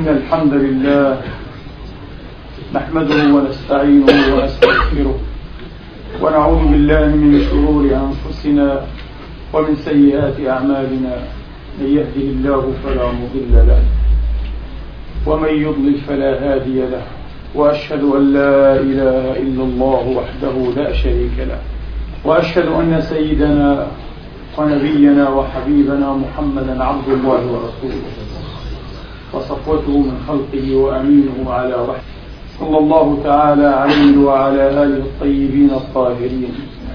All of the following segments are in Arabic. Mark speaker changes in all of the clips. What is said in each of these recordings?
Speaker 1: إن الحمد لله نحمده ونستعينه ونستغفره ونعوذ بالله من شرور أنفسنا ومن سيئات أعمالنا من يهده الله فلا مضل له ومن يضلل فلا هادي له وأشهد أن لا إله إلا الله وحده لا شريك له وأشهد أن سيدنا ونبينا وحبيبنا محمدا عبد الله ورسوله. وصفوته من خلقه وأمينه على وحده. صلى الله تعالى عليه وعلى آله الطيبين الطاهرين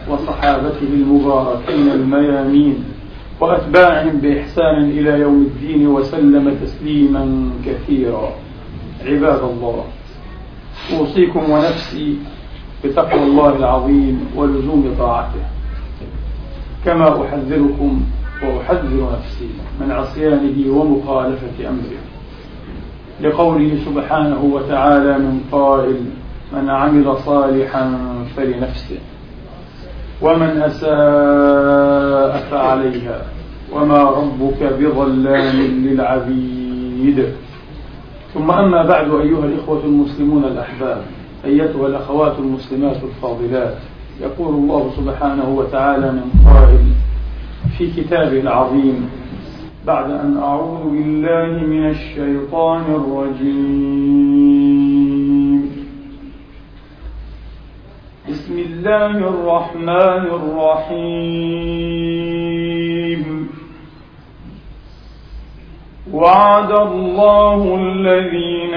Speaker 1: وصحابته المباركين الميامين وأتباعهم بإحسان إلى يوم الدين وسلم تسليما كثيرا. عباد الله أوصيكم ونفسي بتقوى الله العظيم ولزوم طاعته. كما أحذركم وأحذر نفسي من عصيانه ومخالفة أمره. لقوله سبحانه وتعالى من قائل من عمل صالحا فلنفسه ومن أساء فعليها وما ربك بظلام للعبيد. ثم أما بعد أيها الإخوة المسلمون الأحباب أيتها الأخوات المسلمات الفاضلات يقول الله سبحانه وتعالى من قائل في كتابه العظيم بعد أن أعوذ بالله من الشيطان الرجيم. بسم الله الرحمن الرحيم. وعد الله الذين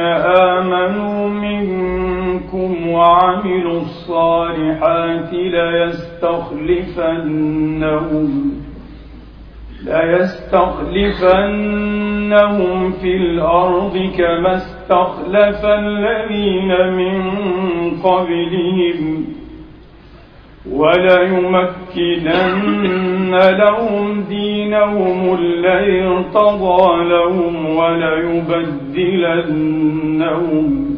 Speaker 1: آمنوا منكم وعملوا الصالحات ليستخلفنهم. ليستخلفنهم في الأرض كما استخلف الذين من قبلهم. وليمكنن لهم دينهم الذي ارتضى لهم وليبدلنهم.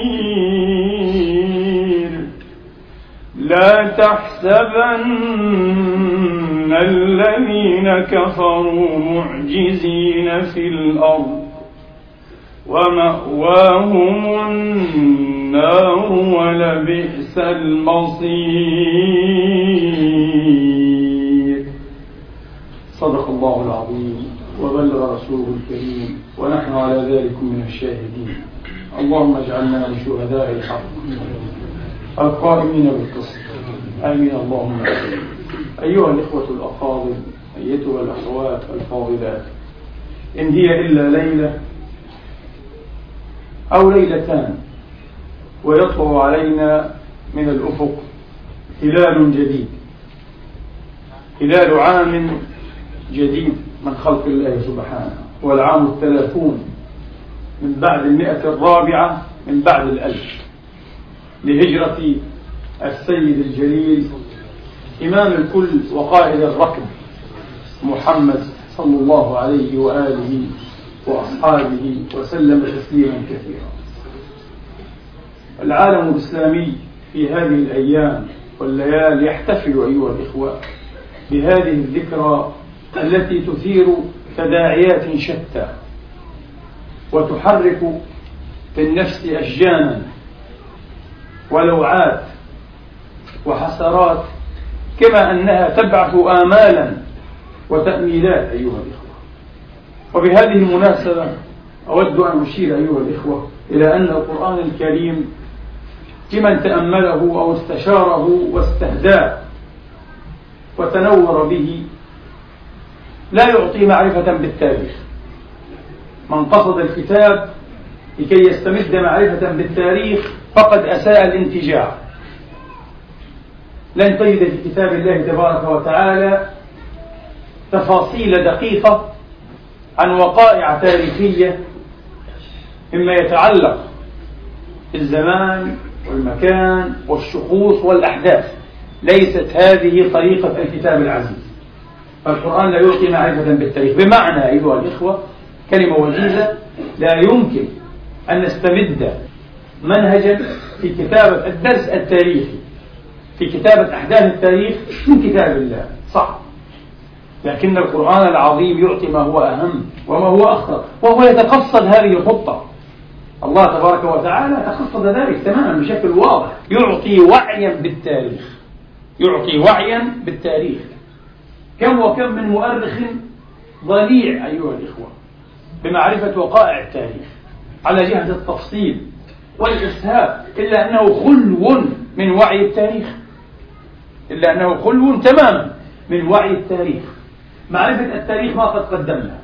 Speaker 1: لا تحسبن الذين كفروا معجزين في الأرض ومأواهم النار ولبئس المصير. صدق الله العظيم. وبلغ رسوله الكريم. ونحن على ذلك من الشاهدين. اللهم اجعلنا من شهداء الحق. القائمين بالقسط. آمين. اللهم آمين. أيها الإخوة الأفاضل أيتها الأخوات الفاضلات إن هي إلا ليلة أو ليلتان ويطلع علينا من الأفق هلال جديد. هلال عام جديد من خلق الله سبحانه والعام الثلاثون من بعد المئة الرابعة من بعد الألف لهجرة السيد الجليل إمام الكل وقائد الركب محمد صلى الله عليه وآله وأصحابه وسلم تسليما كثيرا. العالم الإسلامي في هذه الأيام والليالي يحتفل أيها الإخوة بهذه الذكرى التي تثير تداعيات شتى وتحرك في النفس أشجانا ولوعات وحسرات كما أنها تبعث آمالا وتأميلات أيها الإخوة. وبهذه المناسبة أود أن أشير أيها الإخوة إلى أن القرآن الكريم لمن تأمله أو استشاره واستهداه وتنور به لا يعطي معرفة بالتاريخ. من قصد الكتاب لكي يستمد معرفة بالتاريخ فقد أساء الانتجاع. لن تجد في كتاب الله تبارك وتعالى تفاصيل دقيقة عن وقائع تاريخية مما يتعلق بالزمان والمكان والشخوص والأحداث. ليست هذه طريقة الكتاب العزيز. فالقرآن لا يعطي معرفة بالتاريخ. بمعنى أيها الإخوة كلمة وجيزة لا يمكن أن نستمد منهجا في كتابة الدرس التاريخي. في كتابة أحداث التاريخ من كتاب الله. صح. لكن القرآن العظيم يعطي ما هو أهم وما هو أخطر وهو يتقصد هذه الخطة. الله تبارك وتعالى تقصد ذلك تماما بشكل واضح. يعطي وعيا بالتاريخ. يعطي وعيا بالتاريخ. كم وكم من مؤرخ ضليع أيها الإخوة بمعرفة وقائع التاريخ على جهة التفصيل والإسهاب إلا أنه خلو من وعي التاريخ. إلا أنه خلو تماما من وعي التاريخ. معرفة التاريخ ما قد قدمنا.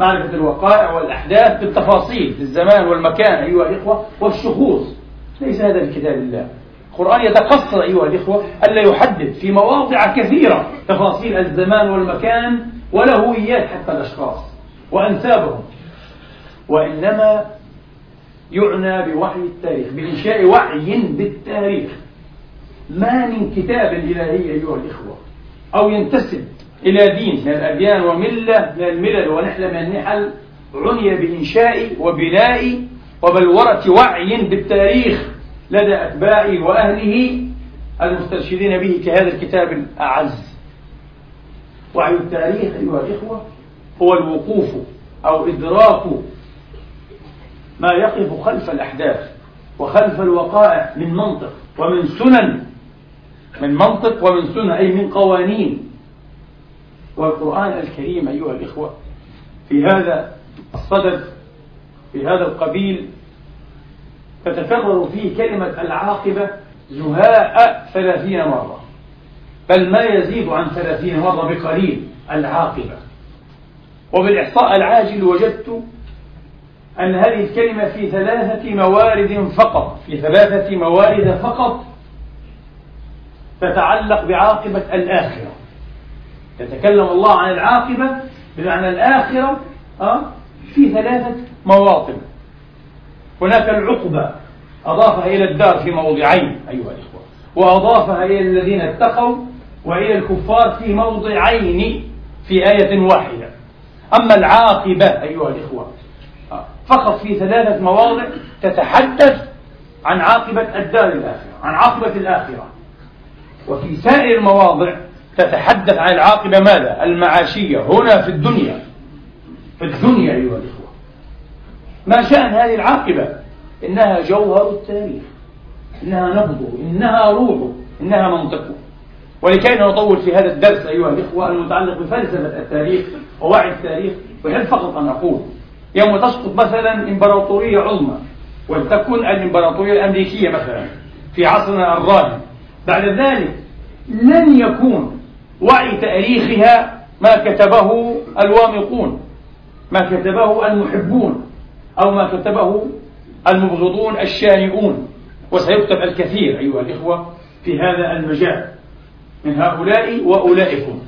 Speaker 1: معرفة الوقائع والأحداث بالتفاصيل في الزمان والمكان أيها الإخوة والشخوص. ليس هذا في كتاب الله. القرآن يتقصد أيها الإخوة ألا يحدد في مواضع كثيرة تفاصيل الزمان والمكان ولا هويات حتى الأشخاص وأنسابهم. وإنما يعنى بوحي التاريخ بإنشاء وعي بالتاريخ. ما من كتاب إلهي أيها الإخوة أو ينتسب إلى دين من الأديان وملة من الملل ونحلة من النحل عني بإنشاء وبناء وبلورة وعي بالتاريخ لدى أتباعه وأهله المسترشدين به كهذا الكتاب الأعز. وعي التاريخ أيها الإخوة هو الوقوف أو إدراك ما يقف خلف الأحداث وخلف الوقائع من منطق ومن سنن من منطق ومن سنن أي من قوانين. والقرآن الكريم أيها الإخوة في هذا الصدد في هذا القبيل تتكرر فيه كلمة العاقبة زهاء ثلاثين مرة. بل ما يزيد عن ثلاثين مرة بقليل العاقبة. وبالإحصاء العاجل وجدت أن هذه الكلمة في ثلاثة موارد فقط في ثلاثة موارد فقط تتعلق بعاقبة الآخرة. يتكلم الله عن العاقبة بمعنى الآخرة آه، في ثلاثة مواطن. هناك العقبة. أضافها إلى الدار في موضعين أيها الإخوة. وأضافها إلى الذين اتقوا وإلى الكفار في موضعين في آية واحدة. أما العاقبة أيها الإخوة فقط في ثلاثة مواضع تتحدث عن عاقبة الدار الآخرة عن عاقبة الآخرة. وفي سائر المواضع تتحدث عن العاقبة ماذا؟ المعاشية. هنا في الدنيا. في الدنيا أيها الإخوة. ما شأن هذه العاقبة؟ إنها جوهر التاريخ. إنها نبضه إنها روحه إنها منطقه ولكي لا نطول في هذا الدرس أيها الإخوة المتعلق بفلسفة التاريخ ووعي التاريخ أحب فقط أن أقول يوم تسقط مثلا إمبراطورية عظمى ولتكن الإمبراطورية الأمريكية مثلا في عصرنا الراهن بعد ذلك لن يكون وعي تاريخها ما كتبه الوامقون ما كتبه المحبون أو ما كتبه المبغضون الشانئون. وسيكتب الكثير أيها الإخوة في هذا المجال من هؤلاء وأولئكم.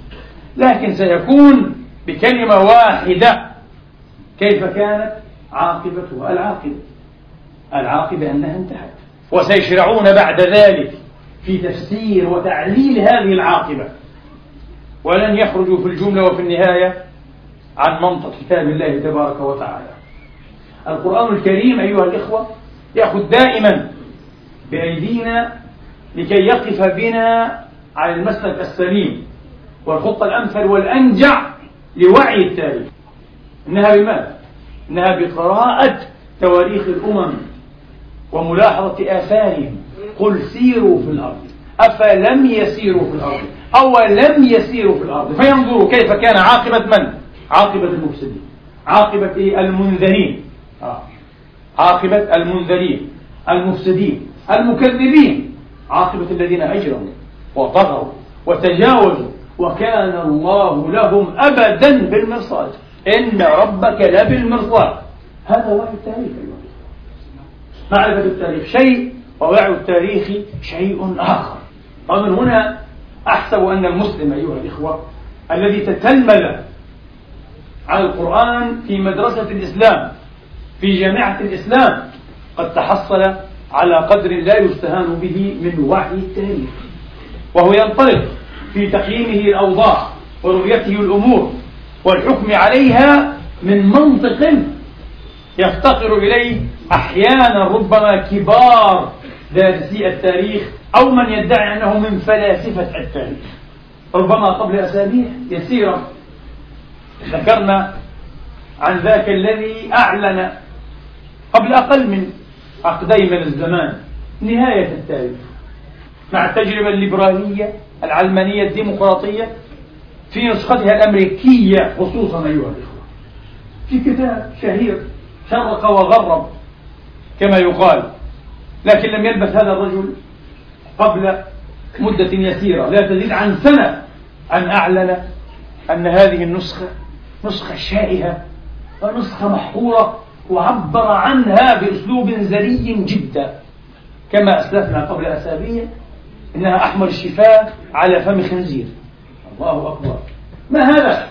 Speaker 1: لكن سيكون بكلمة واحدة كيف كانت عاقبتها العاقبة؟ العاقبة أنها انتهت وسيشرعون بعد ذلك في تفسير وتعليل هذه العاقبة. ولن يخرجوا في الجملة وفي النهاية عن منطق كتاب الله تبارك وتعالى. القرآن الكريم أيها الإخوة يأخذ دائما بأيدينا لكي يقف بنا على المسلك السليم والخطة الأمثل والأنجع لوعي التاريخ. إنها بماذا؟ إنها بقراءة تواريخ الأمم وملاحظة آثارهم. قل سيروا في الأرض. أفلم يسيروا في الأرض؟ أو لم يسيروا في الأرض؟ فينظروا كيف كان عاقبة من؟ عاقبة المفسدين. عاقبة المنذرين. آه. عاقبة المنذرين المفسدين المكذبين. عاقبة الذين أجرموا وطغوا وتجاوزوا. وكان الله لهم أبدا بالمرصاد. إن ربك لبالمرصاد. هذا وعي التاريخ أيها معرفة التاريخ. شيء ووعي التاريخ شيء آخر. ومن هنا أحسب أن المسلم أيها الإخوة الذي تتلمذ على القرآن في مدرسة الإسلام في جامعة الإسلام قد تحصل على قدر لا يستهان به من وعي التاريخ. وهو ينطلق في تقييمه الأوضاع ورؤيته الأمور والحكم عليها من منطق يفتقر إليه أحيانا ربما كبار دارسي التاريخ أو من يدعي أنه من فلاسفة التاريخ. ربما قبل أسابيع يسيرة ذكرنا عن ذاك الذي أعلن قبل أقل من عقدي من الزمان نهاية التاريخ مع التجربة الليبرالية العلمانية الديمقراطية في نسختها الأمريكية خصوصا أيها الإخوة. في كتاب شهير شرق وغرب كما يقال لكن لم يلبث هذا الرجل قبل مدة يسيرة لا تزيد عن سنة أن أعلن أن هذه النسخة نسخة شائهة ونسخة محقورة وعبر عنها بأسلوب زلي جدا. كما أسلفنا قبل أسابيع إنها أحمر الشفاة على فم خنزير. الله أكبر. ما هذا؟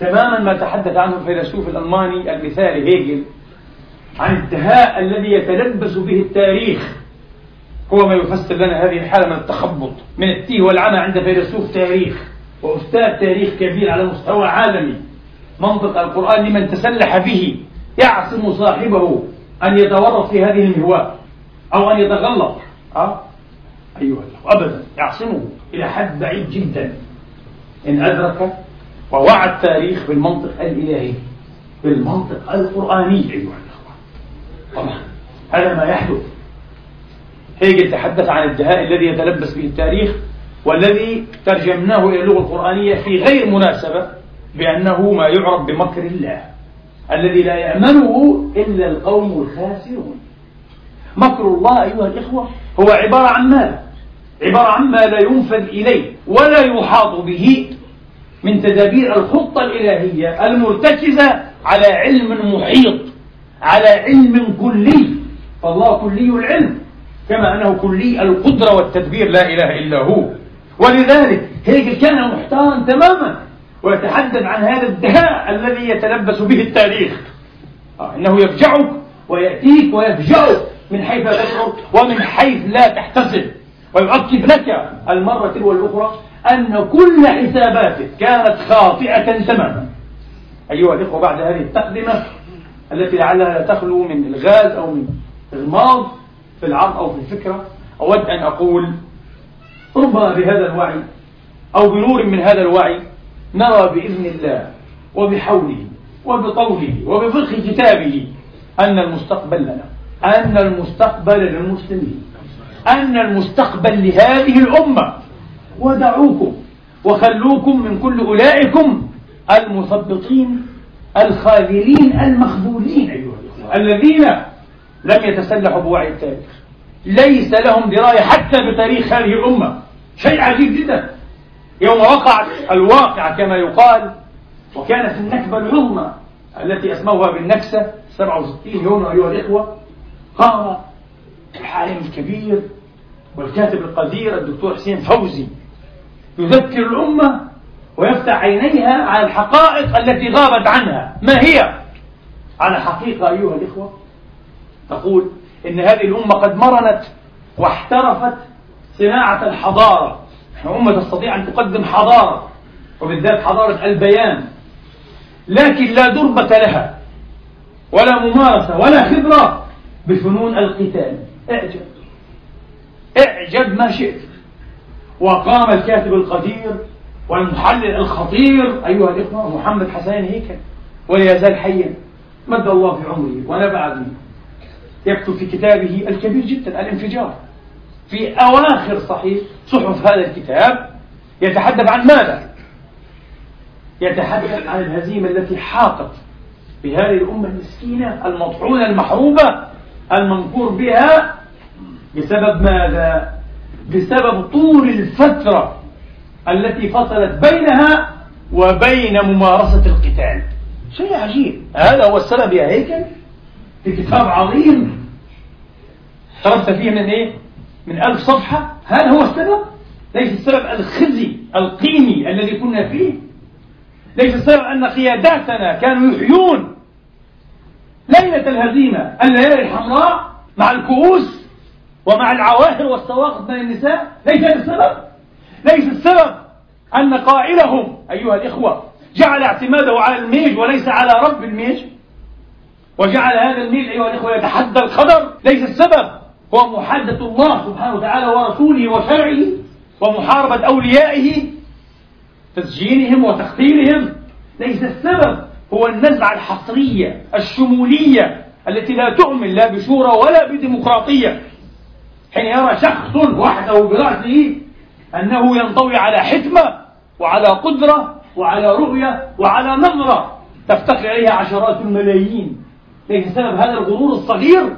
Speaker 1: تماما ما تحدث عنه الفيلسوف الألماني المثالي هيجل. عن الدهاء الذي يتلبس به التاريخ. هو ما يفسر لنا هذه الحالة من التخبط من التيه والعمى عند فيلسوف تاريخ وأستاذ تاريخ كبير على مستوى عالمي. منطق القرآن لمن تسلح به يعصم صاحبه أن يتورط في هذه المهواة أو أن يتغلط. أه؟ أيها الأخوة أبدا يعصمه إلى حد بعيد جدا. إن أدرك ووعى التاريخ بالمنطق الإلهي بالمنطق القرآني أيها الأخوة. طبعا. هذا ما يحدث. هيجل تحدث عن الدهاء الذي يتلبس به التاريخ والذي ترجمناه إلى اللغة القرآنية في غير مناسبة بأنه ما يعرف بمكر الله الذي لا يأمنه إلا القوم الخاسرون. مكر الله أيها الإخوة هو عبارة عن ماذا؟ عبارة عن ما لا ينفذ إليه ولا يحاط به من تدابير الخطة الإلهية المرتكزة على علم محيط. على علم كلي فالله كلي العلم كما أنه كلي القدرة والتدبير لا إله إلا هو. ولذلك هيك كان محتارا تماما ويتحدث عن هذا الدهاء الذي يتلبس به التاريخ. آه إنه يفجعك ويأتيك ويفجعك من حيث لا تشعر ومن حيث لا تحتسب. ويؤكد لك المرة تلو الأخرى أن كل حساباتك كانت خاطئة تماما. أيها الإخوة بعد هذه التقدمة التي لعلها لا تخلو من الغاز أو من إغماض في العرض أو في الفكرة. أود أن أقول ربما بهذا الوعي أو بنور من هذا الوعي نرى بإذن الله وبحوله وبطوله وبفقه كتابه أن المستقبل لنا أن المستقبل للمسلمين أن المستقبل لهذه الأمة. ودعوكم وخلوكم من كل أولئكم المثبطين الخاذلين المخذولين أيها الأخوة. الذين لم يتسلحوا بوعي التاريخ. ليس لهم دراية حتى بتاريخ هذه الأمة. شيء عجيب جدا. يوم وقعت الواقعة كما يقال وكانت النكبة العظمى التي أسموها بالنكسة 67 يوم أيها الإخوة قام العالم الكبير والكاتب القدير الدكتور حسين فوزي يذكر الأمة ويفتح عينيها على الحقائق التي غابت عنها. ما هي؟ على حقيقة أيها الإخوة تقول إن هذه الأمة قد مرنت واحترفت صناعة الحضارة. أمة تستطيع أن تقدم حضارة وبالذات حضارة البيان. لكن لا دربة لها ولا ممارسة ولا خبرة بفنون القتال. اعجب. اعجب ما شئت. وقام الكاتب القدير والمحلل الخطير. أيها الإخوة محمد حسين هيكل ولا يزال حيا. مد الله في عمره ونبع به. يكتب في كتابه الكبير جدا الانفجار. في أواخر صحيح صحف هذا الكتاب يتحدث عن ماذا؟ يتحدث عن الهزيمة التي حاقت بهذه الأمة المسكينة المطحونة المحروبة المنكور بها. بسبب ماذا؟ بسبب طول الفترة التي فصلت بينها وبين ممارسة القتال. شيء عجيب. هذا هو السبب يا هيكل في كتاب عظيم. خرجت فيه من إيه؟ من ألف صفحة. هذا هو السبب. ليس السبب الخزي القيمي الذي كنا فيه. ليس السبب أن قياداتنا كانوا يحيون ليلة الهزيمة الليالي الحمراء مع الكؤوس ومع العواهر والسواقط من النساء. ليس هذا السبب. ليس السبب أن قائدهم أيها الإخوة جعل اعتماده على الميج وليس على رب الميج. وجعل هذا الميج أيها الإخوة يتحدى القدر. ليس السبب هو محادة الله سبحانه وتعالى ورسوله وشرعه ومحاربة أوليائه تسجينهم وتقتيلهم. ليس السبب هو النزعة الحصرية الشمولية التي لا تؤمن لا بشورى ولا بديمقراطية. حين يرى شخص وحده برأسه أنه ينطوي على حكمة وعلى قدرة وعلى رؤية وعلى نظرة تفتقر إليها عشرات الملايين. ليس سبب هذا الغرور الصغير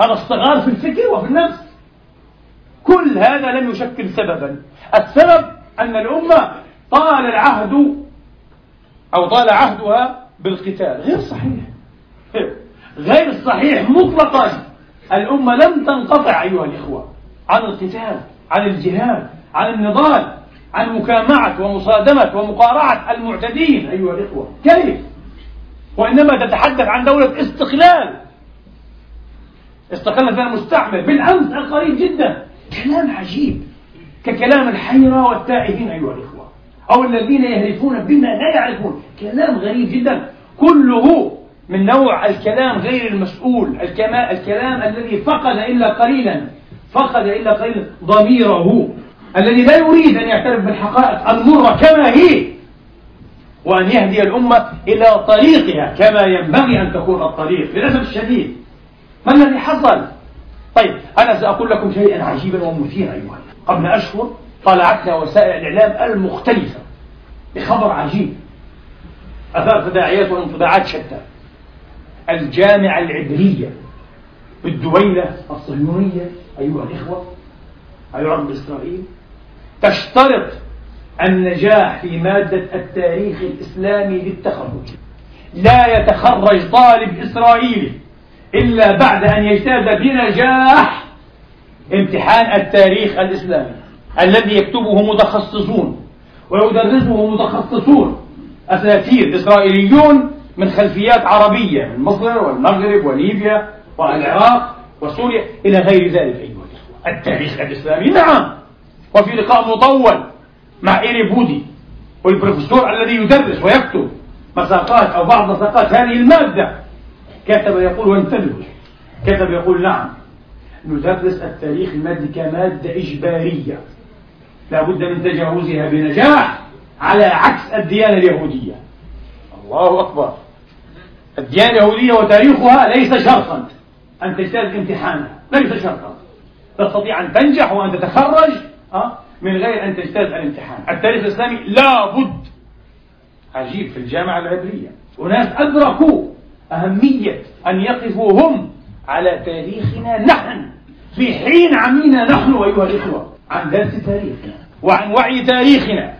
Speaker 1: هذا الصغار في الفكر وفي النفس. كل هذا لم يشكل سببا. السبب أن الأمة طال العهد أو طال عهدها بالقتال. غير صحيح. غير صحيح مطلقا. الأمة لم تنقطع أيها الإخوة عن القتال عن الجهاد. عن النضال عن مكامعة ومصادمة ومقارعة المعتدين. أيها الإخوة. كيف؟ وإنما تتحدث عن دولة استقلال. استقل فيها المستعمر بالأمس القريب جدا. كلام عجيب. ككلام الحيرة والتائهين أيها الإخوة. أو الذين يهرفون بما لا يعرفون. كلام غريب جدا. كله من نوع الكلام غير المسؤول. الكلام الذي فقد إلا قليلا. فقد إلا قليلا ضميره. الذي لا يريد أن يعترف بالحقائق المرة كما هي وأن يهدي الأمة إلى طريقها كما ينبغي أن تكون الطريق للأسف الشديد. ما الذي حصل؟ طيب أنا سأقول لكم شيئا عجيبا ومثيرا أيها قبل أشهر طلعتنا وسائل الإعلام المختلفة بخبر عجيب. أثار تداعيات وانطباعات شتى. الجامعة العبرية بالدويلة الصهيونية أيها الإخوة أيها رب إسرائيل. تشترط النجاح في مادة التاريخ الإسلامي للتخرج. لا يتخرج طالب إسرائيلي إلا بعد أن يجتاز بنجاح امتحان التاريخ الإسلامي الذي يكتبه متخصصون ويدرسه متخصصون أساتير إسرائيليون من خلفيات عربية من مصر والمغرب وليبيا والعراق وسوريا إلى غير ذلك أيها الإخوة. التاريخ الإسلامي نعم. وفي لقاء مطول مع إيري بودي والبروفيسور الذي يدرس ويكتب مساقات أو بعض مساقات هذه المادة. كتب يقول وانتبهوا كتب يقول نعم. ندرس التاريخ المادي كمادة إجبارية. لا بد من تجاوزها بنجاح على عكس الديانة اليهودية. الله أكبر. الديانة اليهودية وتاريخها ليس شرطا. أن تجتاز امتحانها. ليس شرطا. تستطيع أن تنجح وأن تتخرج. من غير أن تجتاز الامتحان. التاريخ الإسلامي لابد عجيب في الجامعة العبرية. وناس أدركوا أهمية أن يقفوا هم على تاريخنا نحن. في حين عمينا نحن أيها الإخوة عن درس تاريخنا وعن وعي تاريخنا.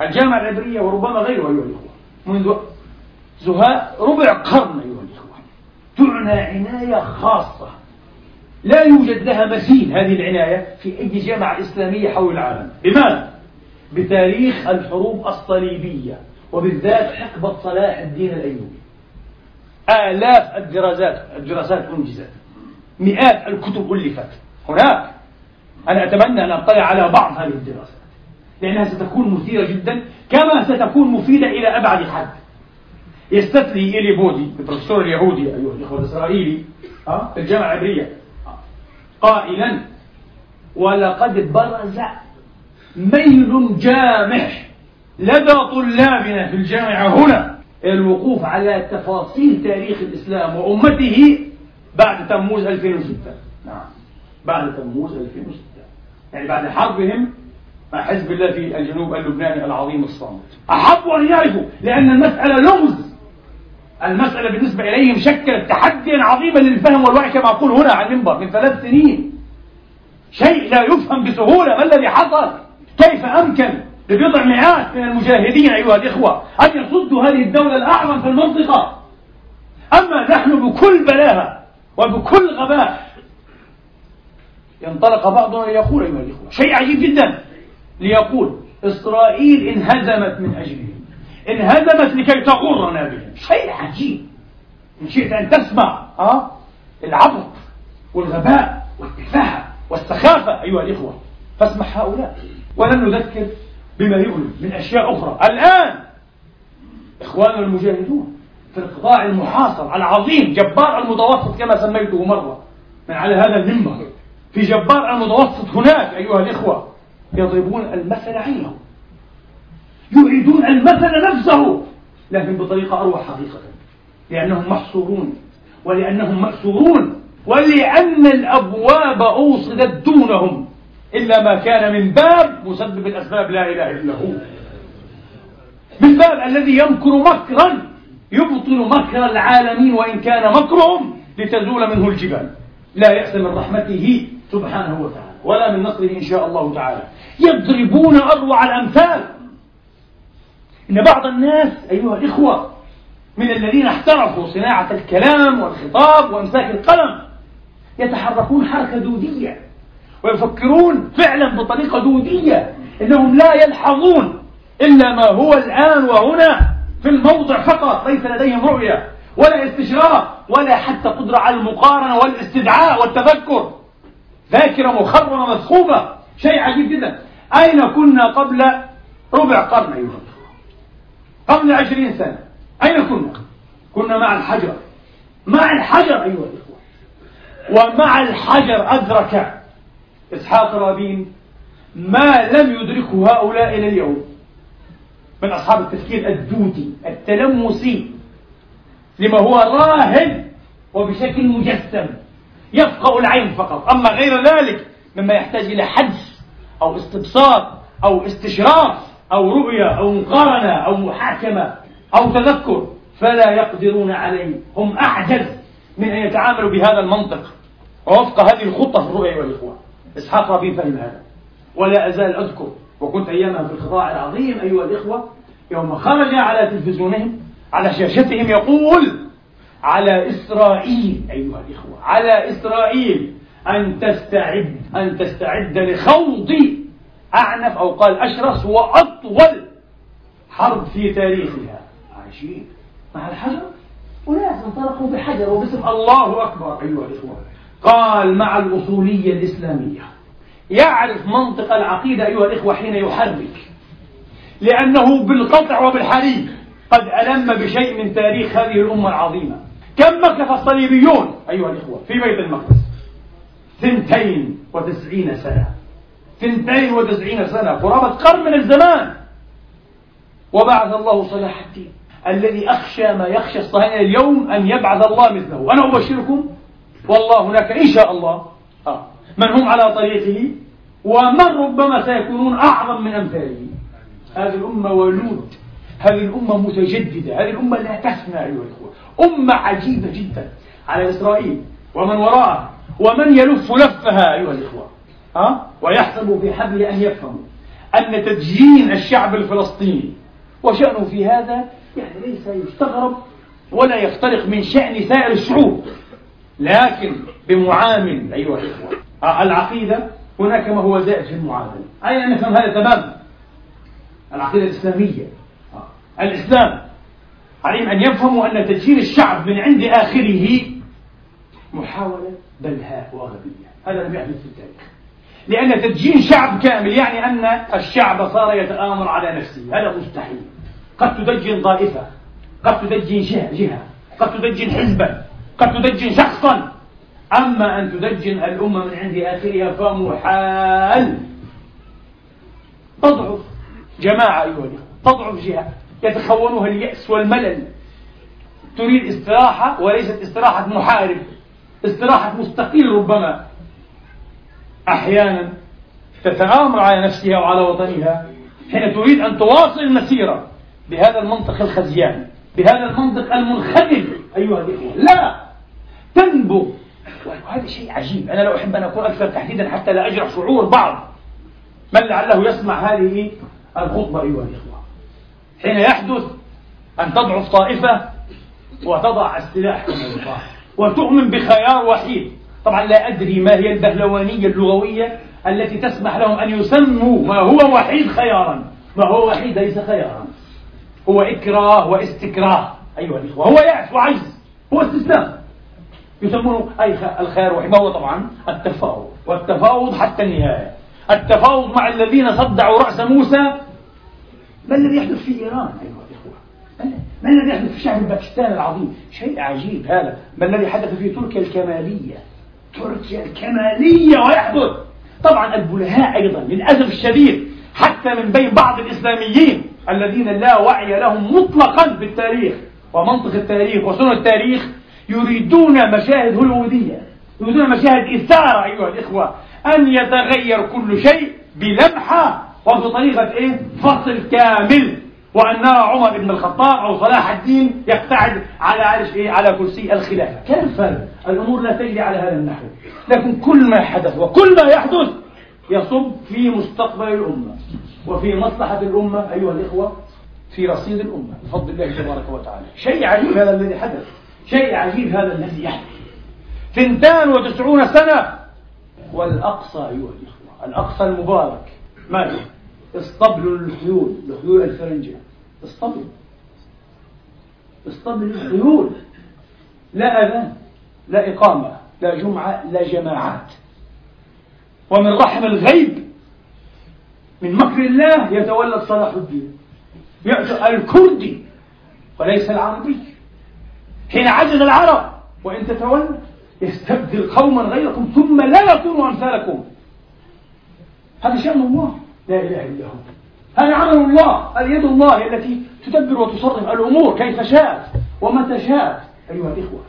Speaker 1: الجامعة العبرية وربما غيرها أيها الإخوة. منذ زهاء ربع قرن أيها الإخوة تعنى عناية خاصة لا يوجد لها مثيل هذه العناية في أي جامعة إسلامية حول العالم. لماذا؟ بتاريخ الحروب الصليبية وبالذات حقبة صلاح الدين الأيوبي. آلاف الدراسات الدراسات أنجزت. مئات الكتب ألفت. هناك. أنا أتمنى أن أطلع على بعض هذه الدراسات. لأنها ستكون مثيرة جدا كما ستكون مفيدة إلى أبعد حد. يستثني إيلي بودي البروفيسور اليهودي أيها الإخوة الإسرائيلي في الجامعة العبرية. قائلا ولقد برز ميل جامح لدى طلابنا في الجامعة هنا. الوقوف على تفاصيل تاريخ الإسلام وأمته بعد تموز 2006 نعم بعد تموز 2006 يعني بعد حربهم مع حزب الله في الجنوب اللبناني العظيم الصامت. أحبوا أن يعرفوا لأن المسألة لغز المسألة بالنسبة إليهم شكلت تحديا عظيما للفهم والوعي كما أقول هنا على المنبر من ثلاث سنين. شيء لا يفهم بسهولة ما الذي حصل؟ كيف أمكن لبضع مئات من المجاهدين أيها الإخوة أن يصدوا هذه الدولة الأعظم في المنطقة؟ أما نحن بكل بلاهة وبكل غباء ينطلق بعضنا ليقول أيها الإخوة شيء عجيب جدا ليقول إسرائيل انهزمت من أجلهم انهزمت لكي تغرنا بهم شيء عجيب. إن شئت أن تسمع أه؟ العبط والغباء والتفاهة والسخافة أيها الإخوة. فاسمع هؤلاء. ولن نذكر بما يؤلم من أشياء أخرى. الآن إخواننا المجاهدون في القطاع المحاصر العظيم جبار المتوسط كما سميته مرة من على هذا المنبر في جبار المتوسط هناك أيها الإخوة يضربون المثل عينهم. يعيدون المثل نفسه لكن بطريقة أروع حقيقة لأنهم محصورون ولأنهم مأسورون ولأن الأبواب أوصدت دونهم إلا ما كان من باب مسبب الأسباب لا إله إلا هو. من باب الذي يمكر مكرا يبطل مكر العالمين وإن كان مكرهم لتزول منه الجبال. لا يأس من رحمته سبحانه وتعالى ولا من نصره إن شاء الله تعالى. يضربون أروع الأمثال. إن بعض الناس أيها الإخوة من الذين احترفوا صناعة الكلام والخطاب وإمساك القلم يتحركون حركة دودية ويفكرون فعلا بطريقة دودية إنهم لا يلحظون إلا ما هو الآن وهنا في الموضع فقط ليس لديهم رؤية ولا استشراف ولا حتى قدرة على المقارنة والاستدعاء والتذكر. ذاكرة مخرمة مثقوبة شيء عجيب جدا. أين كنا قبل ربع قرن أيها الأخوة؟ قبل عشرين سنة. أين كنا؟ كنا مع الحجر. مع الحجر أيها الأخوة. ومع الحجر أدرك إسحاق رابين ما لم يدركه هؤلاء إلى اليوم من أصحاب التفكير الدودي التلمسي لما هو راهن وبشكل مجسم يفقه العين فقط. أما غير ذلك مما يحتاج إلى حدس أو استبصار أو استشراف. أو رؤية أو مقارنة أو محاكمة أو تذكر فلا يقدرون عليه. هم أعجز من أن يتعاملوا بهذا المنطق. ووفق هذه الخطة في الرؤية والإخوة. إسحاق رابين فهم هذا. ولا أزال أذكر وكنت أيامها في القطاع العظيم أيها الإخوة يوم خرج على تلفزيونهم على شاشتهم يقول على إسرائيل أيها الإخوة على إسرائيل أن تستعد أن تستعد لخوض أعنف أو قال أشرس وأطول حرب في تاريخها. عجيب مع الحجر؟ وناس انطلقوا بحجر وباسم الله أكبر. أيها الإخوة قال مع الأصولية الإسلامية يعرف منطق العقيدة أيها الإخوة حين يحرك لأنه بالقطع وبالحريق قد ألم بشيء من تاريخ هذه الأمة العظيمة. كم مكث الصليبيون أيها الإخوة في بيت المقدس؟ ثنتين وتسعين سنة. ثنتين وتسعين سنة. قرابة قرن من الزمان. وبعث الله صلاح الدين الذي أخشى ما يخشى الصهاينة اليوم أن يبعث الله مثله. أنا أبشركم والله هناك إن شاء الله. آه. من هم على طريقه؟ ومن ربما سيكونون أعظم من أمثاله. هذه الأمة ولود. هذه الأمة متجددة. هذه الأمة لا تفنى أيها الأخوة. أمة عجيبة جدا على إسرائيل ومن وراءها ومن يلف لفها أيها الإخوة. ها؟ ويحسب في حبل أن يفهموا أن تدجين الشعب الفلسطيني وشأنه في هذا يعني ليس يستغرب ولا يخترق من شأن سائر الشعوب لكن بمعامل أيها الإخوة. العقيدة هناك ما هو زائد في المعاملة. أين نفهم هذا تماما؟ العقيدة الإسلامية. الإسلام عليهم أن يفهموا أن تدشين الشعب من عند آخره محاولة بلهاء وغبية. هذا لم يحدث في التاريخ. لأن تدجين شعب كامل يعني أن الشعب صار يتآمر على نفسه. هذا مستحيل. قد تدجن طائفة قد تدجن جهة قد تدجن حزبا قد تدجن شخصا. أما أن تدجن الأمة من عند آخرها فمحال تضعف جماعة أيها الأخوة تضعف جهة. يتخونها اليأس والملل. تريد استراحة وليست استراحة محارب. استراحة مستقيل ربما. أحيانا تتآمر على نفسها وعلى وطنها حين تريد أن تواصل المسيرة بهذا المنطق الخزيان بهذا المنطق المنخدم أيها الإخوة لا! تنبغ وهذا شيء عجيب. أنا لا أحب أن أكون أكثر تحديدا حتى لا أجرح شعور بعض. من لعله يسمع هذه الخطبة أيها الإخوة؟ حين يحدث أن تضعف طائفة وتضع السلاح وتؤمن بخيار وحيد. طبعا لا أدري ما هي البهلوانية اللغوية التي تسمح لهم أن يسموا ما هو وحيد خيارا ما هو وحيد ليس خيارا هو إكراه واستكراه. أيها الإخوة هو يأس وعجز هو استسلام. يسمونه أي الخيار وحيد ما هو طبعا التفاوض والتفاوض حتى النهاية. التفاوض مع الذين صدعوا رأس موسى. ما الذي يحدث في إيران أيها الإخوة؟ ما الذي يحدث في شعب باكستان العظيم؟ شيء عجيب هذا. ما الذي حدث في تركيا الكمالية؟ تركيا الكمالية ويحدث طبعا البلهاء أيضا للأسف الشديد حتى من بين بعض الإسلاميين الذين لا وعي لهم مطلقا بالتاريخ ومنطق التاريخ وسنة التاريخ يريدون مشاهد هوليوودية يريدون مشاهد إثارة أيها الإخوة أن يتغير كل شيء بلمحة وبطريقة إيه؟ فصل كامل وأن نرى عمر بن الخطاب أو صلاح الدين يقتعد على عرش إيه؟ على كرسي الخلافة. كيف الأمور لا تجري على هذا النحو؟ لكن كل ما حدث وكل ما يحدث يصب في مستقبل الأمة وفي مصلحة الأمة أيها الإخوة في رصيد الأمة بفضل الله تبارك وتعالى. شيء عجيب هذا الذي حدث. شيء عجيب هذا الذي يحدث. ثنتان وتسعون سنة. والأقصى أيها الإخوة الأقصى المبارك ما هي؟ اسطبل الخيول الخيول الفرنجة. اسطبل. اسطبل الخيول. لا أذان لا إقامة لا جمعة لا جماعات. ومن رحم الغيب من مكر الله يتولد صلاح الدين. يأتي الكردي وليس العربي. حين عجز العرب وإن تتولى يستبدل قوما غيركم ثم لا يكونوا أمثالكم. هذا شأن الله. لا إله إلا هو. هذا عمل الله اليد الله التي تدبر وتصرف الأمور كيف شاءت ومتى شاءت أيها الإخوة.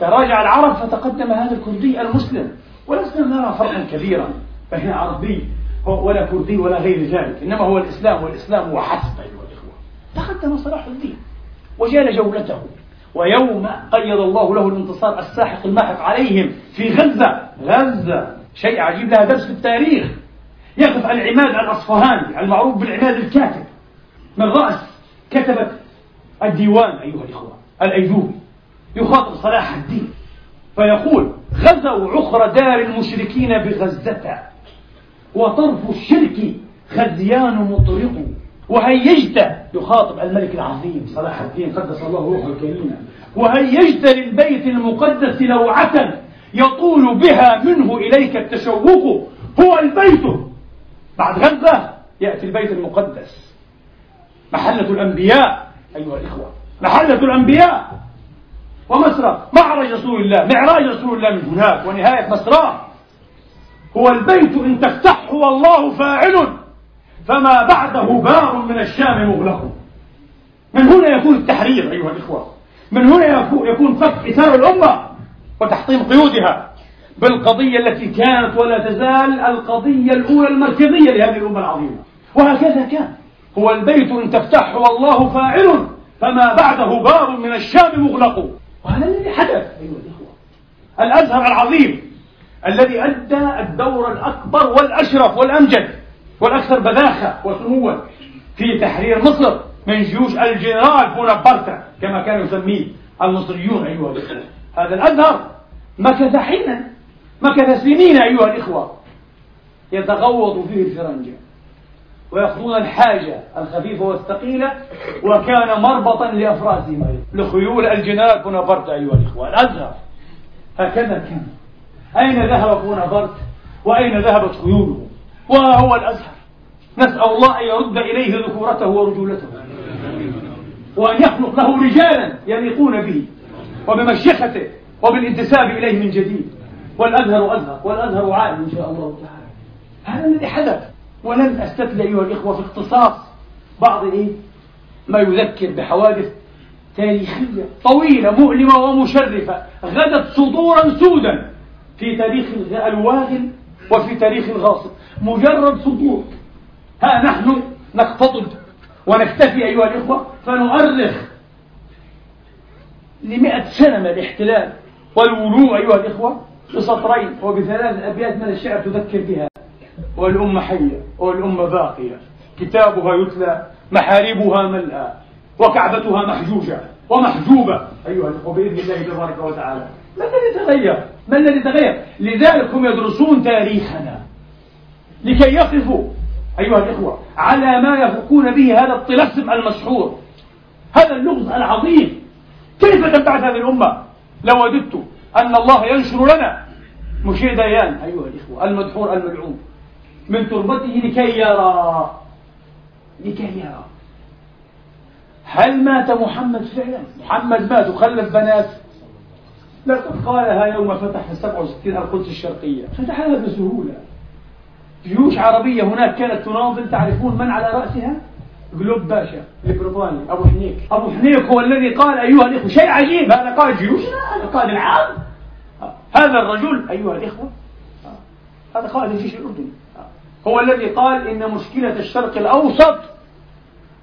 Speaker 1: تراجع العرب فتقدم هذا الكردي المسلم ولسنا نرى فرقا كبيرا بين عربي ولا كردي ولا غير ذلك إنما هو الإسلام والإسلام وحسب أيها الإخوة. تقدم صلاح الدين وجال جولته ويوم قيض الله له الانتصار الساحق الماحق عليهم في غزة. غزة شيء عجيب لها درس في التاريخ. يقف العماد الأصفهاني المعروف بالعماد الكاتب. من رأس كتبة الديوان أيها الإخوة الأيوبي يخاطب صلاح الدين فيقول غزوا عخر دار المشركين بغزة وطرف الشرك خزيان مطرق وهيجت يخاطب الملك العظيم صلاح الدين قدس الله روحه الكريمة وهيجت للبيت المقدس لوعة يطول بها منه إليك التشوق هو البيت بعد غزة يأتي البيت المقدس. محلة الأنبياء. أيها الإخوة محلة الأنبياء. ومسرى معرج رسول الله معراج رسول الله من هناك ونهاية مسراه هو البيت إن تفتحه والله فاعل. فما بعده باب من الشام مغلق. من هنا يكون التحرير أيها الإخوة. من هنا يكون فك إثار الأمة وتحطيم قيودها. بالقضية التي كانت ولا تزال القضية الأولى المركزية لهذه الأمة العظيمة. وهكذا كان. هو البيت إن تفتحه والله فاعل فما بعده باب من الشام مغلق. وهذا الذي حدث أيها الإخوة الأزهر العظيم الذي أدى الدور الأكبر والأشرف والأمجد والأكثر بذاخة وسموا في تحرير مصر من جيوش الجنرال بونابرتا كما كانوا يسميه المصريون أيها الإخوة. هذا الأزهر مكث حينا مكث سنين أيها الإخوة يتغوط فيه الفرنجة ويأخذون الحاجة الخفيفة والثقيلة وكان مربطا لأفراسهم لخيول الجنرال بونابرت أيها الإخوة الأزهر. هكذا كان. أين ذهب بونابرت وأين ذهبت خيوله؟ وهو الأزهر. نسأل الله أن يرد إليه ذكورته ورجولته. وأن يخلق له رجالا يليقون به. وبمشيخته وبالانتساب إليه من جديد. والأزهر أزهر والأزهر عائد إن شاء الله تعالى. هذا الذي حدث. ولن أستثل أيها الإخوة في اختصاص بعض إيه؟ ما يذكر بحوادث تاريخية طويلة مؤلمة ومشرفة غدت صدورا سودا في تاريخ الواغل وفي تاريخ الغاصب. مجرد سطور ها نحن نقتطب ونكتفي أيها الإخوة فنؤرخ لمئة سنة من الاحتلال والولوع أيها الإخوة. بسطرين وبثلاث أبيات من الشعر تذكر بها. والأمة حية والأمة باقية. كتابها يتلى محاربها ملأى وكعبتها محجوجة ومحجوبة. أيها الأخوة بإذن الله تبارك وتعالى. ما الذي تغير؟ ما الذي تغير؟ لذلك هم يدرسون تاريخنا. لكي يقفوا أيها الإخوة على ما يفكون به هذا الطلسم المسحور هذا اللغز العظيم. كيف تنبعث هذه الأمة؟ لو وددت أن الله ينشر لنا. مشير ديان. أيها الإخوة المدحور الملعون من تربته لكي يرى. لكي يرى. هل مات محمد فعلا؟ محمد مات وخلف بنات. لقد قالها يوم فتح 67 القدس الشرقية. فتحها بسهولة. جيوش عربية هناك كانت تناضل. تعرفون من على رأسها؟ قلوب باشا. البريطاني أبو حنيك. أبو حنيك هو الذي قال أيها الإخوة شيء عجيب. هذا قائد جيوش؟ هذا قائد العام. هذا الرجل أيها الإخوة هذا قائد الجيش الأردني. هو الذي قال إن مشكلة الشرق الأوسط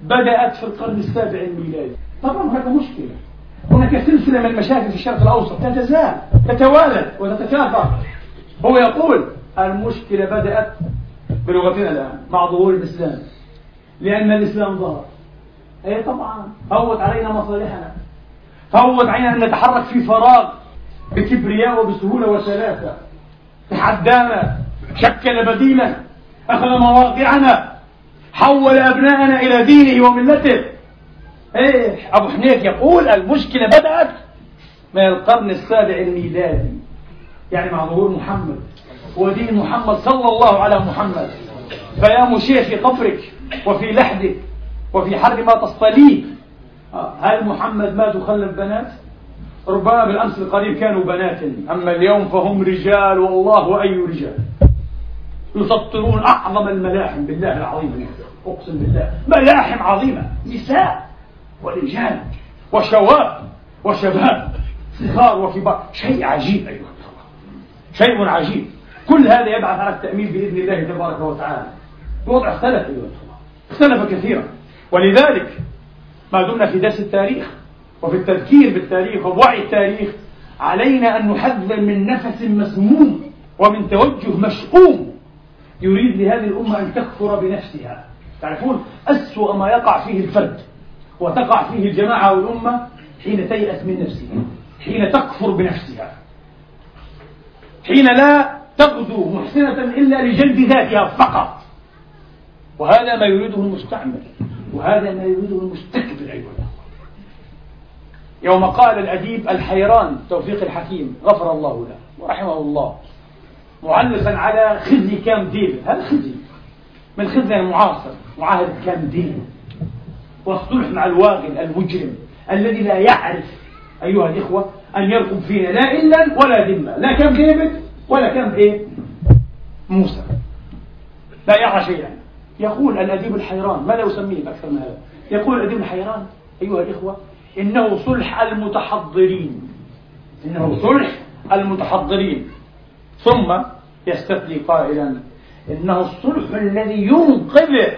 Speaker 1: بدأت في القرن السابع الميلادي. طبعا هناك مشكلة. هناك سلسلة من المشاكل في الشرق الأوسط. تتزال تتوالد وتتكاثر. هو يقول المشكلة بدأت بلغتنا الآن مع ظهور الإسلام. لأن الإسلام ظهر. أي طبعا فوت علينا مصالحنا. فوت علينا أن نتحرك في فراغ. بكبرياء وبسهولة وسلاسة. تحدانا شكل بديلا أخذ مواقعنا حول أبناءنا إلى دينه وملته. إيه أبو حنيف يقول المشكلة بدأت من القرن السابع الميلادي. يعني مع ظهور محمد. ودين محمد صلى الله على محمد. فيا مشيخ في قبرك وفي لحدك وفي حر ما تصطليه هل محمد مات وخلف بنات؟ ربما بالأمس القريب كانوا بنات. أما اليوم فهم رجال والله أي رجال. يسطرون أعظم الملاحم بالله العظيم. أقسم بالله. ملاحم عظيمة. نساء ورجال وشواب وشباب. صغار وكبار. شيء عجيب أيها الأخوة. شيء عجيب. كل هذا يبعث على التأمين بإذن الله تبارك وتعالى. الوضع اختلف أيها الأخوة. اختلف كثيرا. ولذلك ما دمنا في درس التاريخ وفي التذكير بالتاريخ وبوعي التاريخ علينا أن نحذر من نفس مسموم ومن توجه مشؤوم يريد لهذه الأمة أن تكفر بنفسها. تعرفون؟ أسوأ ما يقع فيه الفرد وتقع فيه الجماعة والأمة حين تيأس من نفسها حين تكفر بنفسها حين لا تغدو محسنة إلا لجلب ذاتها فقط. وهذا ما يريده المستعمر وهذا ما يريده المستكبر يوم قال الأديب الحيران توفيق الحكيم غفر الله له ورحمه الله معلقا على خزي كام ديفيد هذا خزي؟ من خزي المعاصر معاهدة كام ديفيد والصلح مع الواغل المجرم الذي لا يعرف أيها الإخوة أن يرقب فينا لا إلا ولا ذمة لا كم ديفيد ولا كم إيه؟ موسى. لا يرى شيئا. يقول الأديب الحيران ماذا أسميه أكثر من هذا؟ يقول الأديب الحيران أيها الإخوة إنه صلح المتحضرين. إنه صلح المتحضرين. ثم يستثني قائلا إنه الصلح الذي ينقذ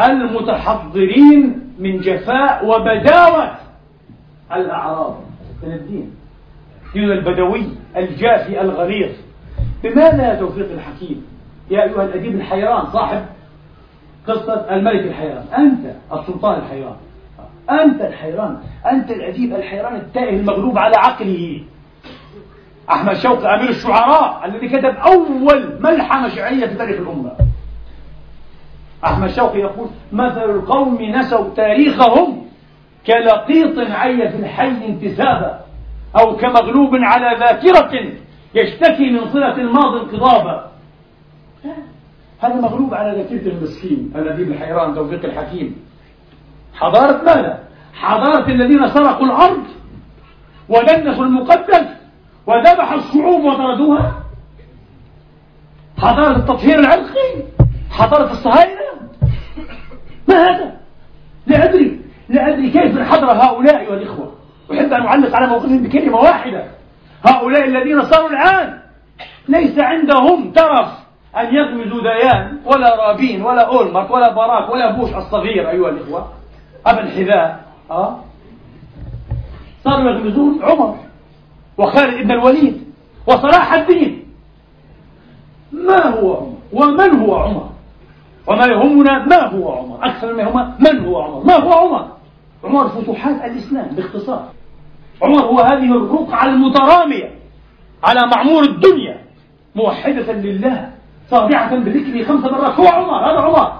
Speaker 1: المتحضرين من جفاء وبداوة الأعراض. من الدين. دين البدوي الجافي الغليظ بماذا يا توفيق الحكيم؟ يا أيها الأديب الحيران صاحب قصة الملك الحيران. أنت السلطان الحيران. أنت الحيران أنت الأديب الحيران التائه المغلوب على عقله. أحمد شوقي أمير الشعراء الذي كتب أول ملحمة شعرية في تاريخ الأمة. أحمد شوقي يقول مثل القوم نسوا تاريخهم كلقيط عي في الحي انتسابا أو كمغلوب على ذاكرة يشتكي من صلة الماضي انقضابا. هذا مغلوب على ذاكرة المسكين الأديب الحيران توفيق الحكيم. حضارة ماذا؟ حضارة الذين سرقوا الأرض ودنسوا المقدس وذبحوا الشعوب وطردوها؟ حضارة التطهير العرقي؟ حضارة الصهاينة؟ ما هذا؟ لا أدري لا أدري كيف انحدر هؤلاء أيها الإخوة. أحب أن أعلق على موقفهم بكلمة واحدة. هؤلاء الذين صاروا الآن ليس عندهم ترف أن يغمزوا ديان ولا رابين ولا أولمرت ولا باراك ولا بوش الصغير أيها الإخوة. أبا الحذاء أه؟ صاروا يغمزون عمر وخالد بن الوليد وصلاح الدين. ما هو عمر؟ ومن هو عمر؟ وما يهمنا ما هو عمر؟ أكثر ما يهمنا من هو عمر؟ ما هو عمر؟ عمر فتوحات الإسلام باختصار. عمر هو هذه الرقعة المترامية على معمور الدنيا موحدة لله صادعة بذكره خمس مرات. هو عمر هذا عمر.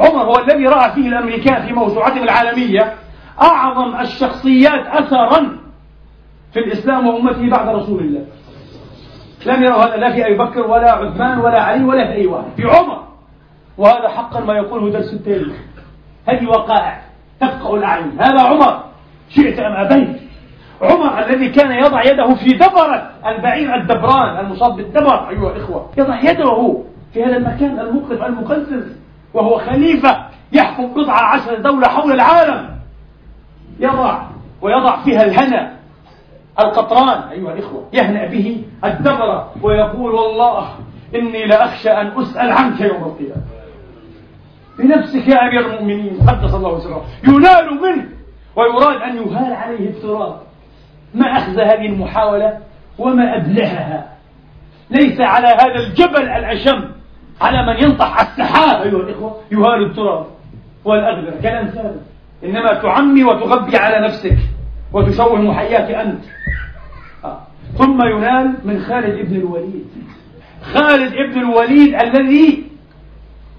Speaker 1: عمر هو الذي رأى فيه الأمريكان في موسوعتهم العالمية أعظم الشخصيات أثرا في الإسلام وأمته بعد رسول الله. لم يروا هذا لا في أبي بكر ولا عثمان ولا علي ولا في أي واحد. في عمر. وهذا حقا ما يقوله درس التاريخ. هذه وقائع تفقع الأعين. هذا عمر. شئت أم أبيت؟ عمر الذي كان يضع يده في دبرة البعير الدبران المصاب بالدبر أيها الإخوة. يضع يده في هذا المكان المقف المقزز وهو خليفة يحكم بضع عشر دولة حول العالم. يضع ويضع فيها الهنا القطران أيها الإخوة يهنأ به الدبرة ويقول والله إني لأخشى أن أسأل عنك يوم القيامة. بنفسك يا أمير المؤمنين قدس الله سره ينال منه ويراد أن يهال عليه التراب. ما أخذ هذه المحاولة وما أبلهها. ليس على هذا الجبل الأشم على من ينطح السحاب. أيها الإخوة يهال التراب والأغبر كلام ثابت. إنما تعمي وتغبي على نفسك وتشوه محياك أنت. آه. ثم ينال من خالد ابن الوليد. خالد ابن الوليد الذي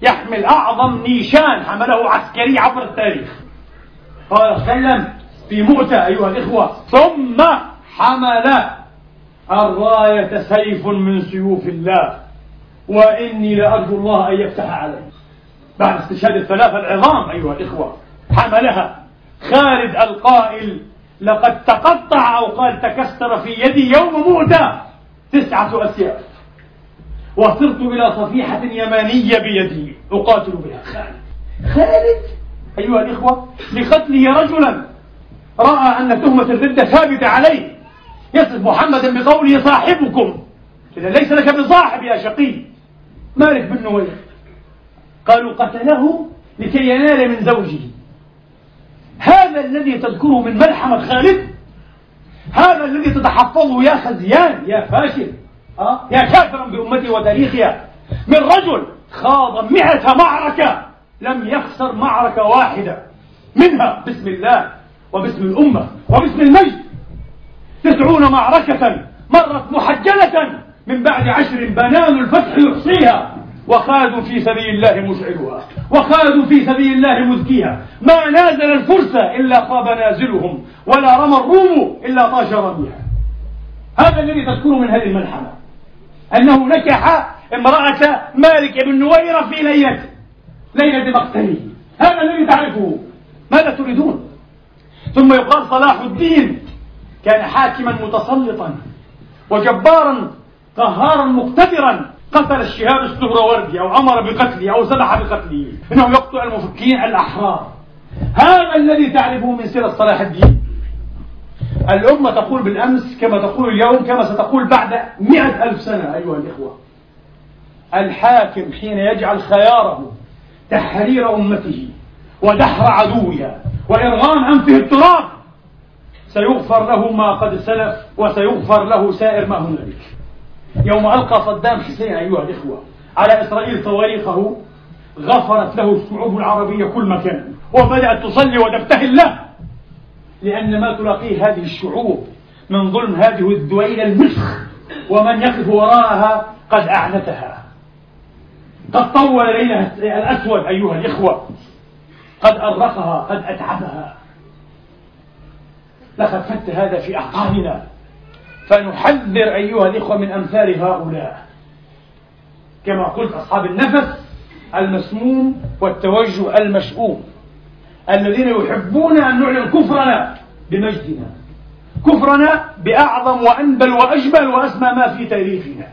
Speaker 1: يحمل أعظم نيشان حمله عسكري عبر التاريخ. قال سلم في مؤتة أيها الإخوة ثم حمل الراية سيف من سيوف الله. وإني لأرجو الله أن يفتح عليه بعد استشهاد الثلاثة العظام أيها الإخوة حملها خالد القائل لقد تقطع أو قال تكسر في يدي يوم مؤتة تسعة أسياف وصرت إلى صفيحة يمانية بيدي أقاتل بها خالد. خالد أيها الإخوة لقتله رجلا رأى أن تهمة الردة ثابتة عليه. يصف محمدا بقوله صاحبكم. إذا ليس لك بصاحب يا شقي. مالك بن نوير. قالوا قتله لكي ينال من زوجه. هذا الذي تذكره من ملحمة خالد هذا الذي تتحفظه يا خزيان يا فاشل أه؟ يا كافرا بأمته وتاريخها. من رجل خاض مئة معركة لم يخسر معركة واحدة منها بسم الله وباسم الأمة وباسم المجد. تسعون معركة مرت محجلة من بعد عشر بنان الفتح يحصيها. وخادوا في سبيل الله مشعلها وخادوا في سبيل الله مزكيها. ما نازل الفرس إلا خاب نازلهم. ولا رمى الروم إلا طاش رميها. هذا الذي تذكره من هذه الملحمة. أنه نكح امرأة مالك بن نويرة في ليلة ليلة مقتله. هذا الذي تعرفه. ماذا تريدون؟ ثم يقال صلاح الدين. كان حاكما متسلطا. وجبارا قهارا مقتدرا قتل الشهاب السهروردي أو أمر بقتله أو سمح بقتله إنه يقتل المفكين الأحرار. هذا الذي تعرفه من سيرة صلاح الدين. الأمة تقول بالأمس كما تقول اليوم كما ستقول بعد مئة ألف سنة أيها الإخوة. الحاكم حين يجعل خياره تحرير أمته ودحر عدوها وإرغام أنفه التراب سيغفر له ما قد سلف وسيغفر له سائر ما هنالك يوم ألقى صدام حسين أيها الإخوة على إسرائيل صواريخه غفرت له الشعوب العربية كل مكان وبدأت تصلي وتبتهل له لأن ما تلاقيه هذه الشعوب من ظلم هذه الدويلة المسخ ومن يقف وراءها قد أعنتها. قد طول ليلها الأسود أيها الإخوة قد أرقها قد أتعبها. لقد فت هذا في أعقابنا فنحذر أيها الإخوة من أمثال هؤلاء. كما قلت أصحاب النفس المسموم والتوجه المشؤوم الذين يحبون أن نعلن كفرنا بمجدنا كفرنا بأعظم وأنبل وأجمل وأسمى ما في تاريخنا.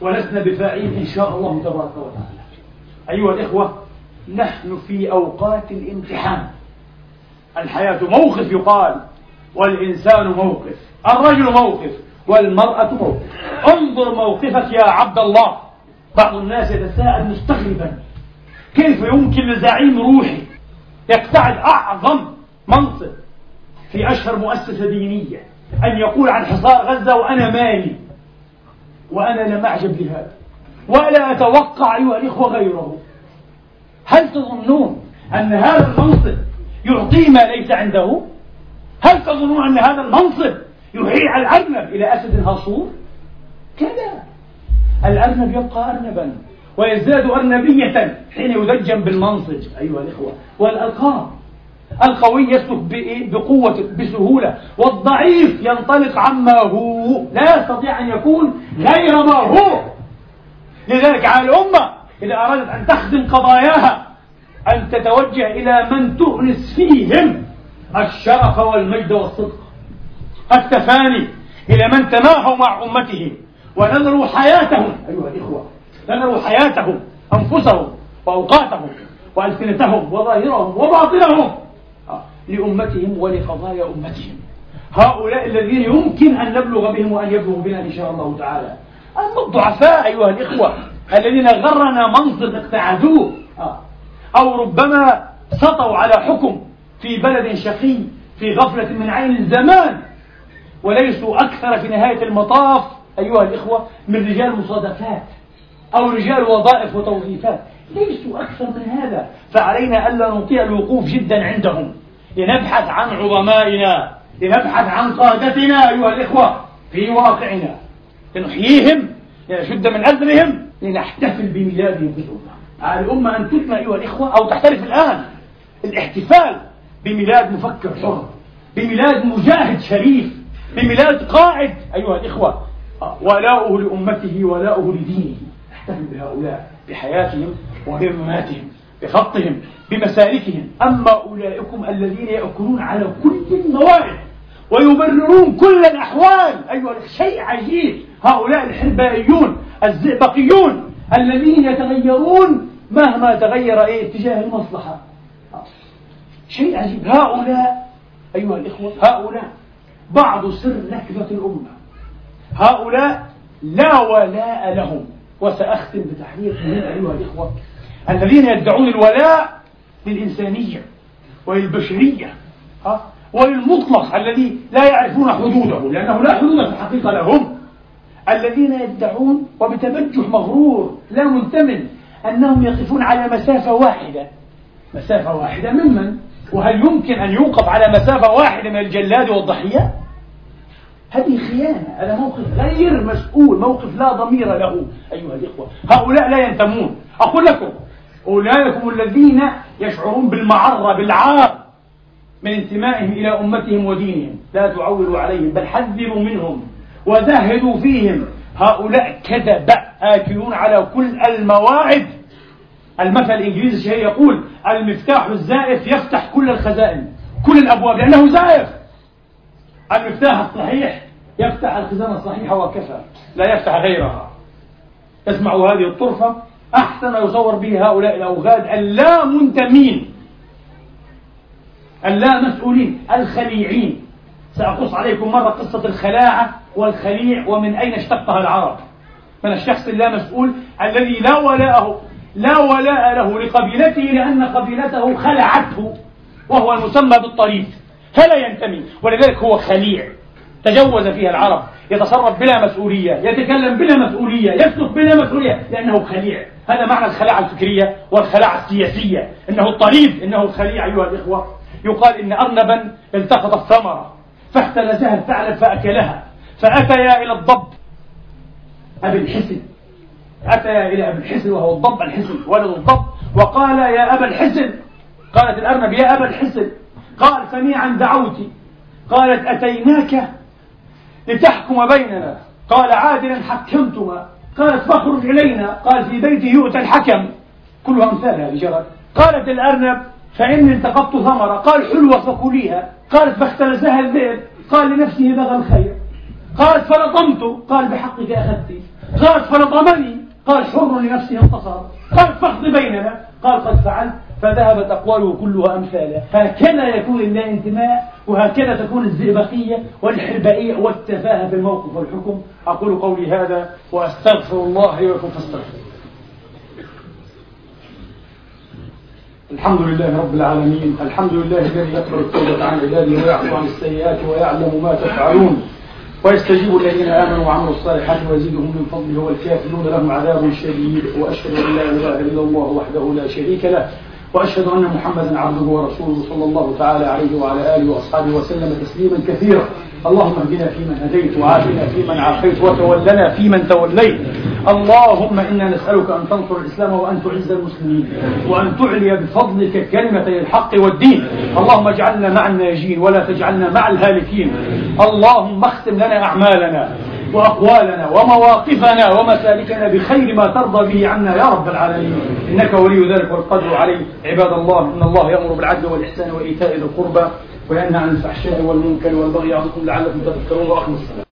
Speaker 1: ولسنا بفاعلين إن شاء الله تبارك وتعالى. أيها الإخوة نحن في أوقات الامتحان. الحياة موقف يقال. والإنسان موقف الرجل موقف والمرأة موقف. انظر موقفك يا عبد الله. بعض الناس يتساءل مستغربا كيف يمكن لزعيم روحي يقتعد أعظم منصب في أشهر مؤسسة دينية أن يقول عن حصار غزة وأنا مالي؟ وأنا لم أعجب لهذا ولا أتوقع أيها الإخوة غيره. هل تظنون أن هذا المنصب يعطيه ما ليس عنده؟ هل تظنون أن هذا المنصب يهيع الأرنب إلى أسد هصور؟ كلا الأرنب يبقى أرنبا ويزداد أرنبية حين يدجن بالمنصب أيها الإخوة. والألقاب القوي يسلك بقوة بسهولة والضعيف ينطلق عما هو. لا يستطيع أن يكون غير ما هو. لذلك على الأمة إذا أرادت أن تخدم قضاياها أن تتوجه إلى من تؤنس فيهم. الشرف والمجد والصدق. التفاني إلى من تماهوا مع أمتهم ونذروا حياتهم. أيها الإخوة نذروا حياتهم أنفسهم وأوقاتهم وألسنتهم وظاهرهم وباطنهم. لأمتهم ولقضايا أمتهم. هؤلاء الذين يمكن أن نبلغ بهم وأن يبلغوا بنا إن شاء الله تعالى. أما الضعفاء أيها الإخوة الذين غرنا منصب اقتعدوه. أو ربما سطوا على حكم في بلد شقي في غفلة من عين الزمان وليسوا أكثر في نهاية المطاف أيها الإخوة من رجال مصادفات أو رجال وظائف وتوظيفات. ليسوا أكثر من هذا. فعلينا ألا نطيع الوقوف جدا عندهم. لنبحث عن عظمائنا لنبحث عن قادتنا أيها الإخوة في واقعنا. لنحييهم لنشد من أزرهم لنحتفل بميلادهم بالأمة على الأمة أن تثنى أيها الإخوة أو تحترف الآن. الاحتفال بميلاد مفكر حر بميلاد مجاهد شريف بميلاد قائد أيها الإخوة ولاؤه لأمته ولاؤه لدينه. نحتفل بهؤلاء بحياتهم وبمماتهم بخطهم بمسالكهم. أما أولئكم الذين يأكلون على كل الموارد ويبررون كل الأحوال. أيها شيء عجيب. هؤلاء الحربائيون الزئبقيون الذين يتغيرون مهما تغير إيه اتجاه المصلحة. شيء عجيب. هؤلاء أيها الإخوة هؤلاء بعض سر نكبة الأمة. هؤلاء لا ولاء لهم. وسأختم بتحرير أيها الإخوة. الذين يدعون الولاء للإنسانية وللبشرية ها وللمطلق الذي لا يعرفون حدوده لأنه لا حدود في الحقيقة لهم. الذين يدعون وبتبجح مغرور لا منتمن أنهم يقفون على مسافة واحدة. مسافة واحدة ممن وهل يمكن أن يوقف على مسافة واحدة من الجلاد والضحية؟ هذه خيانة هذا موقف غير مسؤول موقف لا ضمير له. أيها الإخوة هؤلاء لا ينتمون. أقول لكم أولئك هم الذين يشعرون بالمعرة بالعار من انتمائهم إلى أمتهم ودينهم. لا تعولوا عليهم بل حذروا منهم وزهدوا فيهم. هؤلاء كذب آكلون على كل المواعد. المثل الإنجليزي الشهير يقول المفتاح الزائف يفتح كل الخزائن كل الأبواب لأنه زائف. المفتاح الصحيح يفتح الخزانة الصحيحة وكفى لا يفتح غيرها. اسمعوا هذه الطرفة أحسن ما يصور به هؤلاء الأوغاد اللا منتمين اللا مسؤولين الخليعين. سأقص عليكم مرة قصة الخلاعة والخليع ومن أين اشتقها العرب. من الشخص اللامسؤول الذي لا ولاءه لا ولاء له لقبيلته لأن قبيلته خلعته وهو المسمى بالطريف. فلا ينتمي ولذلك هو خليع. تجوز فيها العرب يتصرف بلا مسؤولية يتكلم بلا مسؤولية يسلك بلا مسؤولية لأنه خليع. هذا معنى الخلاعة الفكرية والخلاعة السياسية. إنه الطريف إنه الخليع أيها الإخوة. يقال إن أرنبا التقط الثمرة فاحتلزها الثعلب فأكلها. فأتيا إلى الضب أبي الحسن. أتيا إلى أبي الحسن وهو الضب الحسن ولد الضب وقال يا أبا الحسن قالت الأرنب يا أبا الحسن قال سميعا دعوتي قالت أتيناك لتحكم بيننا؟ قال عادلا حكمتما. قالت فاخرج إلينا. قال في بيتي يؤتى الحكم. كلها أمثال هذه جرت قالت الأرنب فإني التقطت ثمرة. قال حلوة فكليها. قالت فاختلسها الذئب قال لنفسه بغى الخير. قالت فلطمت قال بحقك أخذت. قالت فلطمني قال حر لنفسه انتصر قالت فاقض بيننا. قال قد فعلت. فذهبت أقواله كلها أمثالا هكذا يكون الله انتماء وهكذا تكون الزئبقية والحربائية والتفاهة في الموقف والحكم. أقول قولي هذا وأستغفر الله لي ولكم فاستغفر الحمد لله رب العالمين. الحمد لله الذي يقبل التوبة عن عباده ويعفو عن السيئات ويعلم ما تفعلون. ويستجيب الذين آمنوا وعملوا الصالحات ويزيدهم من فضله والكافرون لهم عذاب شديد وأشهد أن لا إله إلا الله وحده لا شريك له. وأشهد أن محمدا عبده ورسوله صلى الله تعالى عليه وعلى آله وأصحابه وسلم تسليما كثيرا. اللهم اهدنا فيمن هديت وعافنا فيمن عافيت وتولنا فيمن توليت. اللهم إنا نسألك أن تنصر الإسلام وأن تعز المسلمين وأن تعلي بفضلك كلمتي الحق والدين. اللهم اجعلنا مع الناجين ولا تجعلنا مع الهالكين. اللهم اختم لنا أعمالنا. وأقوالنا ومواقفنا ومسالكنا بخير ما ترضى به عنا يا رب العالمين. إنك ولي ذلك والقدر عليه. عباد الله إن الله يأمر بالعدل والإحسان وإيتاء ذي القربى وينهى عن الفحشاء والمنكر والبغي عنكم لعلكم تذكرون. وأخلص السلام